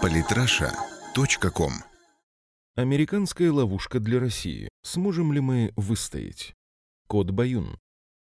Политраша.ком Американская ловушка для России. Сможем ли мы выстоять? Код Баюн.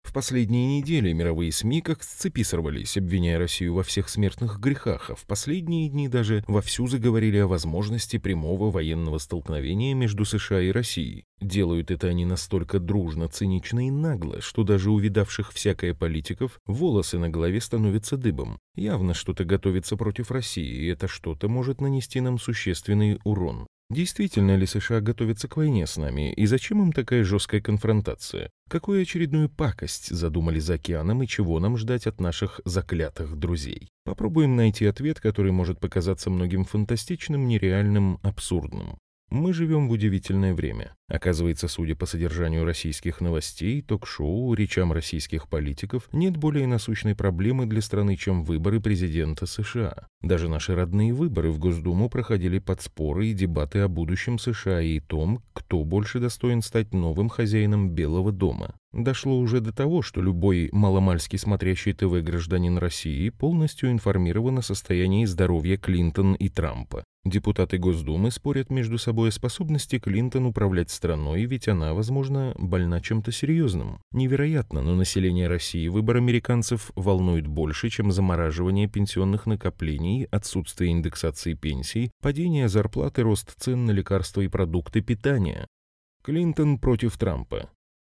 В последние недели мировые СМИ как с цепи сорвались, обвиняя Россию во всех смертных грехах, а в последние дни даже вовсю заговорили о возможности прямого военного столкновения между США и Россией. Делают это они настолько дружно, цинично и нагло, что даже у видавших всякое политиков волосы на голове становятся дыбом. Явно что-то готовится против России, и это что-то может нанести нам существенный урон. Действительно ли США готовятся к войне с нами, и зачем им такая жесткая конфронтация? Какую очередную пакость задумали за океаном и чего нам ждать от наших заклятых друзей? Попробуем найти ответ, который может показаться многим фантастичным, нереальным, абсурдным. Мы живем в удивительное время. Оказывается, судя по содержанию российских новостей, ток-шоу, речам российских политиков, нет более насущной проблемы для страны, чем выборы президента США. Даже наши родные выборы в Госдуму проходили под споры и дебаты о будущем США и том, кто больше достоин стать новым хозяином Белого дома. Дошло уже до того, что любой маломальски смотрящий ТВ гражданин России полностью информирован о состоянии здоровья Клинтон и Трампа. Депутаты Госдумы спорят между собой о способности Клинтон управлять страной, ведь она, возможно, больна чем-то серьезным. Невероятно, но население России выбор американцев волнует больше, чем замораживание пенсионных накоплений, отсутствие индексации пенсий, падение зарплаты, рост цен на лекарства и продукты питания. Клинтон против Трампа.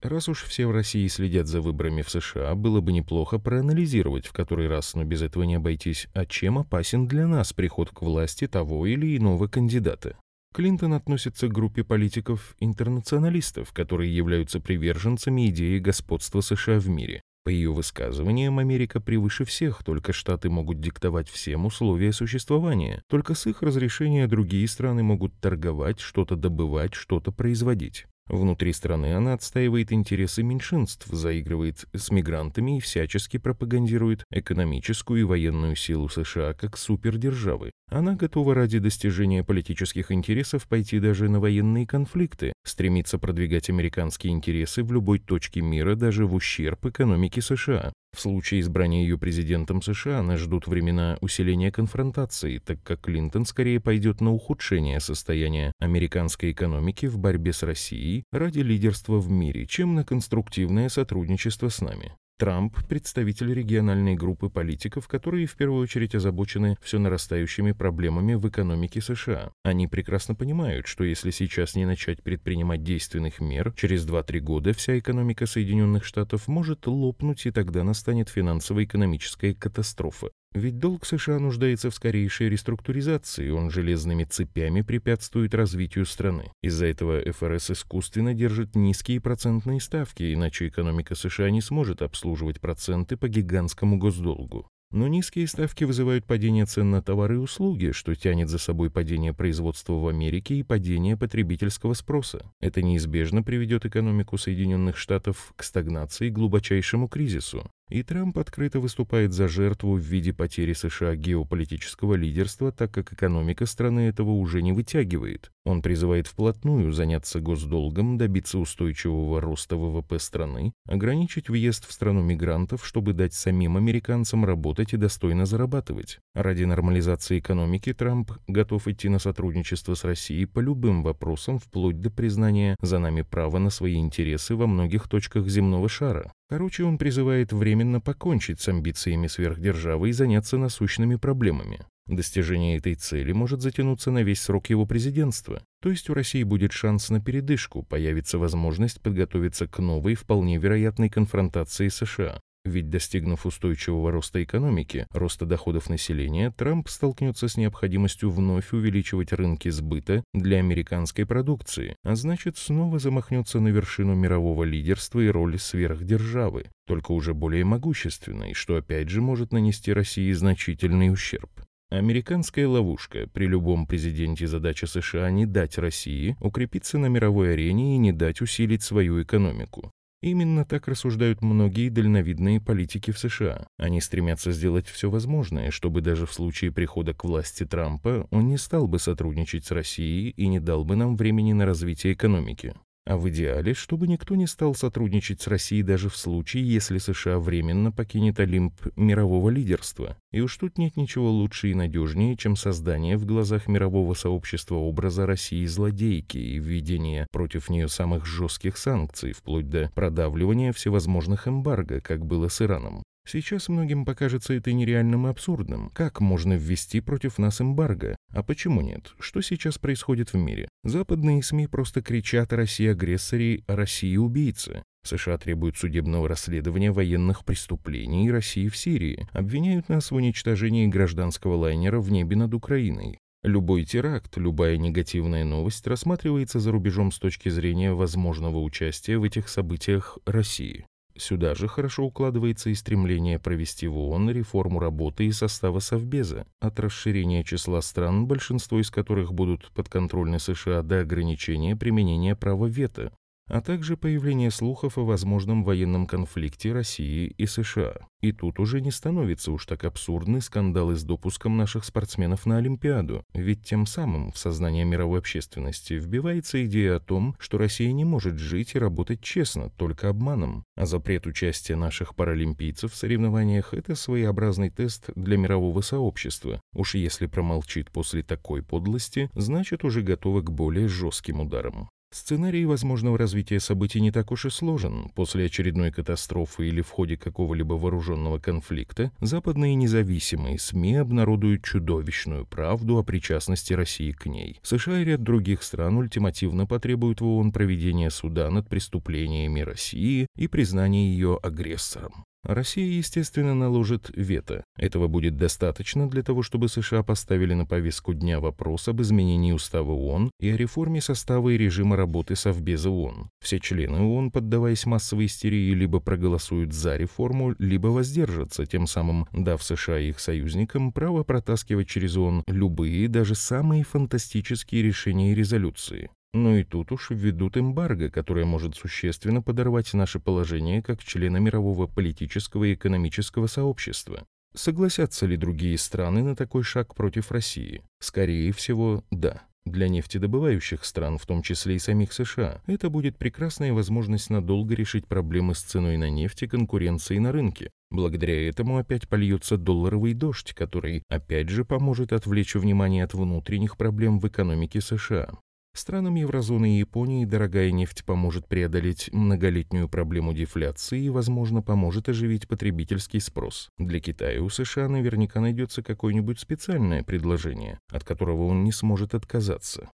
Раз уж все в России следят за выборами в США, было бы неплохо проанализировать в который раз, но без этого не обойтись, а чем опасен для нас приход к власти того или иного кандидата. Клинтон относится к группе политиков-интернационалистов, которые являются приверженцами идеи господства США в мире. По ее высказываниям, Америка превыше всех, только Штаты могут диктовать всем условия существования. Только с их разрешения другие страны могут торговать, что-то добывать, что-то производить. Внутри страны она отстаивает интересы меньшинств, заигрывает с мигрантами и всячески пропагандирует экономическую и военную силу США как супердержавы. Она готова ради достижения политических интересов пойти даже на военные конфликты, стремится продвигать американские интересы в любой точке мира даже в ущерб экономике США. В случае избрания ее президентом США нас ждут времена усиления конфронтации, так как Клинтон скорее пойдет на ухудшение состояния американской экономики в борьбе с Россией ради лидерства в мире, чем на конструктивное сотрудничество с нами. Трамп – представитель региональной группы политиков, которые в первую очередь озабочены все нарастающими проблемами в экономике США. Они прекрасно понимают, что если сейчас не начать предпринимать действенных мер, через 2-3 года вся экономика Соединенных Штатов может лопнуть, и тогда настанет финансово-экономическая катастрофа. Ведь долг США нуждается в скорейшей реструктуризации, он железными цепями препятствует развитию страны. Из-за этого ФРС искусственно держит низкие процентные ставки, иначе экономика США не сможет обслуживать проценты по гигантскому госдолгу. Но низкие ставки вызывают падение цен на товары и услуги, что тянет за собой падение производства в Америке и падение потребительского спроса. Это неизбежно приведет экономику Соединенных Штатов к стагнации и глубочайшему кризису. И Трамп открыто выступает за жертву в виде потери США геополитического лидерства, так как экономика страны этого уже не вытягивает. Он призывает вплотную заняться госдолгом, добиться устойчивого роста ВВП страны, ограничить въезд в страну мигрантов, чтобы дать самим американцам работать и достойно зарабатывать. Ради нормализации экономики Трамп готов идти на сотрудничество с Россией по любым вопросам, вплоть до признания за нами права на свои интересы во многих точках земного шара. Короче, он призывает временно покончить с амбициями сверхдержавы и заняться насущными проблемами. Достижение этой цели может затянуться на весь срок его президентства. То есть у России будет шанс на передышку, появится возможность подготовиться к новой, вполне вероятной конфронтации США. Ведь достигнув устойчивого роста экономики, роста доходов населения, Трамп столкнется с необходимостью вновь увеличивать рынки сбыта для американской продукции, а значит снова замахнется на вершину мирового лидерства и роли сверхдержавы, только уже более могущественной, что опять же может нанести России значительный ущерб. Американская ловушка. При любом президенте задача США не дать России укрепиться на мировой арене и не дать усилить свою экономику. Именно так рассуждают многие дальновидные политики в США. Они стремятся сделать все возможное, чтобы даже в случае прихода к власти Трампа он не стал бы сотрудничать с Россией и не дал бы нам времени на развитие экономики. А в идеале, чтобы никто не стал сотрудничать с Россией даже в случае, если США временно покинет Олимп мирового лидерства. И уж тут нет ничего лучше и надежнее, чем создание в глазах мирового сообщества образа России злодейки и введение против нее самых жестких санкций, вплоть до продавливания всевозможных эмбарго, как было с Ираном. Сейчас многим покажется это нереальным и абсурдным. Как можно ввести против нас эмбарго? А почему нет? Что сейчас происходит в мире? Западные СМИ просто кричат о России агрессоре, о России убийце. США требуют судебного расследования военных преступлений России в Сирии, обвиняют нас в уничтожении гражданского лайнера в небе над Украиной. Любой теракт, любая негативная новость рассматривается за рубежом с точки зрения возможного участия в этих событиях России. Сюда же хорошо укладывается и стремление провести в ООН реформу работы и состава Совбеза, от расширения числа стран, большинство из которых будут подконтрольны США, до ограничения применения права вето, а также появление слухов о возможном военном конфликте России и США. И тут уже не становится уж так абсурдны скандалы с допуском наших спортсменов на Олимпиаду, ведь тем самым в сознание мировой общественности вбивается идея о том, что Россия не может жить и работать честно, только обманом, а запрет участия наших паралимпийцев в соревнованиях – это своеобразный тест для мирового сообщества. Уж если промолчит после такой подлости, значит уже готова к более жестким ударам. Сценарий возможного развития событий не так уж и сложен. После очередной катастрофы или в ходе какого-либо вооруженного конфликта западные независимые СМИ обнародуют чудовищную правду о причастности России к ней. США и ряд других стран ультимативно потребуют в ООН проведения суда над преступлениями России и признания ее агрессором. Россия, естественно, наложит вето. Этого будет достаточно для того, чтобы США поставили на повестку дня вопрос об изменении устава ООН и о реформе состава и режима работы Совбеза ООН. Все члены ООН, поддаваясь массовой истерии, либо проголосуют за реформу, либо воздержатся, тем самым дав США и их союзникам право протаскивать через ООН любые, даже самые фантастические решения и резолюции. Но и тут уж введут эмбарго, которое может существенно подорвать наше положение как члена мирового политического и экономического сообщества. Согласятся ли другие страны на такой шаг против России? Скорее всего, да. Для нефтедобывающих стран, в том числе и самих США, это будет прекрасная возможность надолго решить проблемы с ценой на нефть и конкуренцией на рынке. Благодаря этому опять польется долларовый дождь, который опять же поможет отвлечь внимание от внутренних проблем в экономике США. Странам еврозоны и Японии дорогая нефть поможет преодолеть многолетнюю проблему дефляции и, возможно, поможет оживить потребительский спрос. Для Китая у США наверняка найдется какое-нибудь специальное предложение, от которого он не сможет отказаться.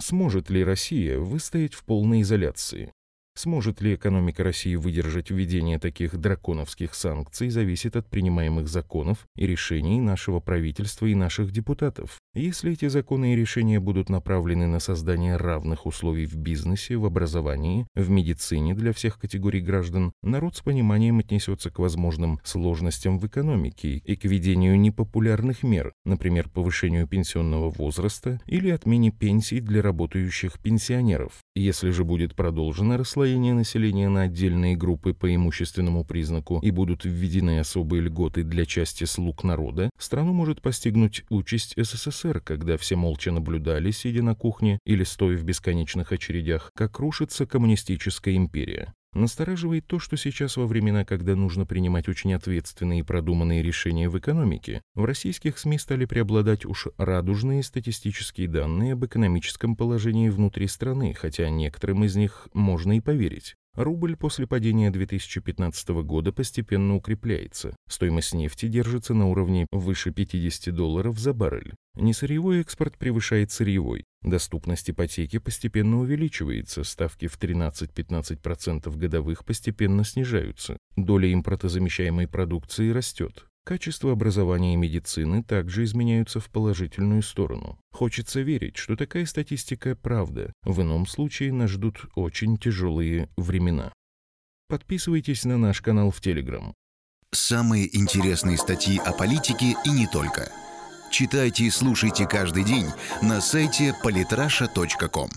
Сможет ли Россия выстоять в полной изоляции? Сможет ли экономика России выдержать введение таких драконовских санкций, зависит от принимаемых законов и решений нашего правительства и наших депутатов. Если эти законы и решения будут направлены на создание равных условий в бизнесе, в образовании, в медицине для всех категорий граждан, народ с пониманием отнесется к возможным сложностям в экономике и к ведению непопулярных мер, например, повышению пенсионного возраста или отмене пенсий для работающих пенсионеров. Если же будет продолжено расслоение населения на отдельные группы по имущественному признаку и будут введены особые льготы для части слуг народа, страну может постигнуть участь СССР, когда все молча наблюдали, сидя на кухне или стоя в бесконечных очередях, как рушится коммунистическая империя. Настораживает то, что сейчас во времена, когда нужно принимать очень ответственные и продуманные решения в экономике, в российских СМИ стали преобладать уж радужные статистические данные об экономическом положении внутри страны, хотя некоторым из них можно и поверить. Рубль после падения 2015 года постепенно укрепляется. Стоимость нефти держится на уровне выше 50 долларов за баррель. Несырьевой экспорт превышает сырьевой. Доступность ипотеки постепенно увеличивается, ставки в 13-15% годовых постепенно снижаются. Доля импортозамещаемой продукции растет. Качество образования и медицины также изменяются в положительную сторону. Хочется верить, что такая статистика – правда. В ином случае нас ждут очень тяжелые времена. Подписывайтесь на наш канал в Телеграм. Самые интересные статьи о политике и не только. Читайте и слушайте каждый день на сайте polytrasha.com.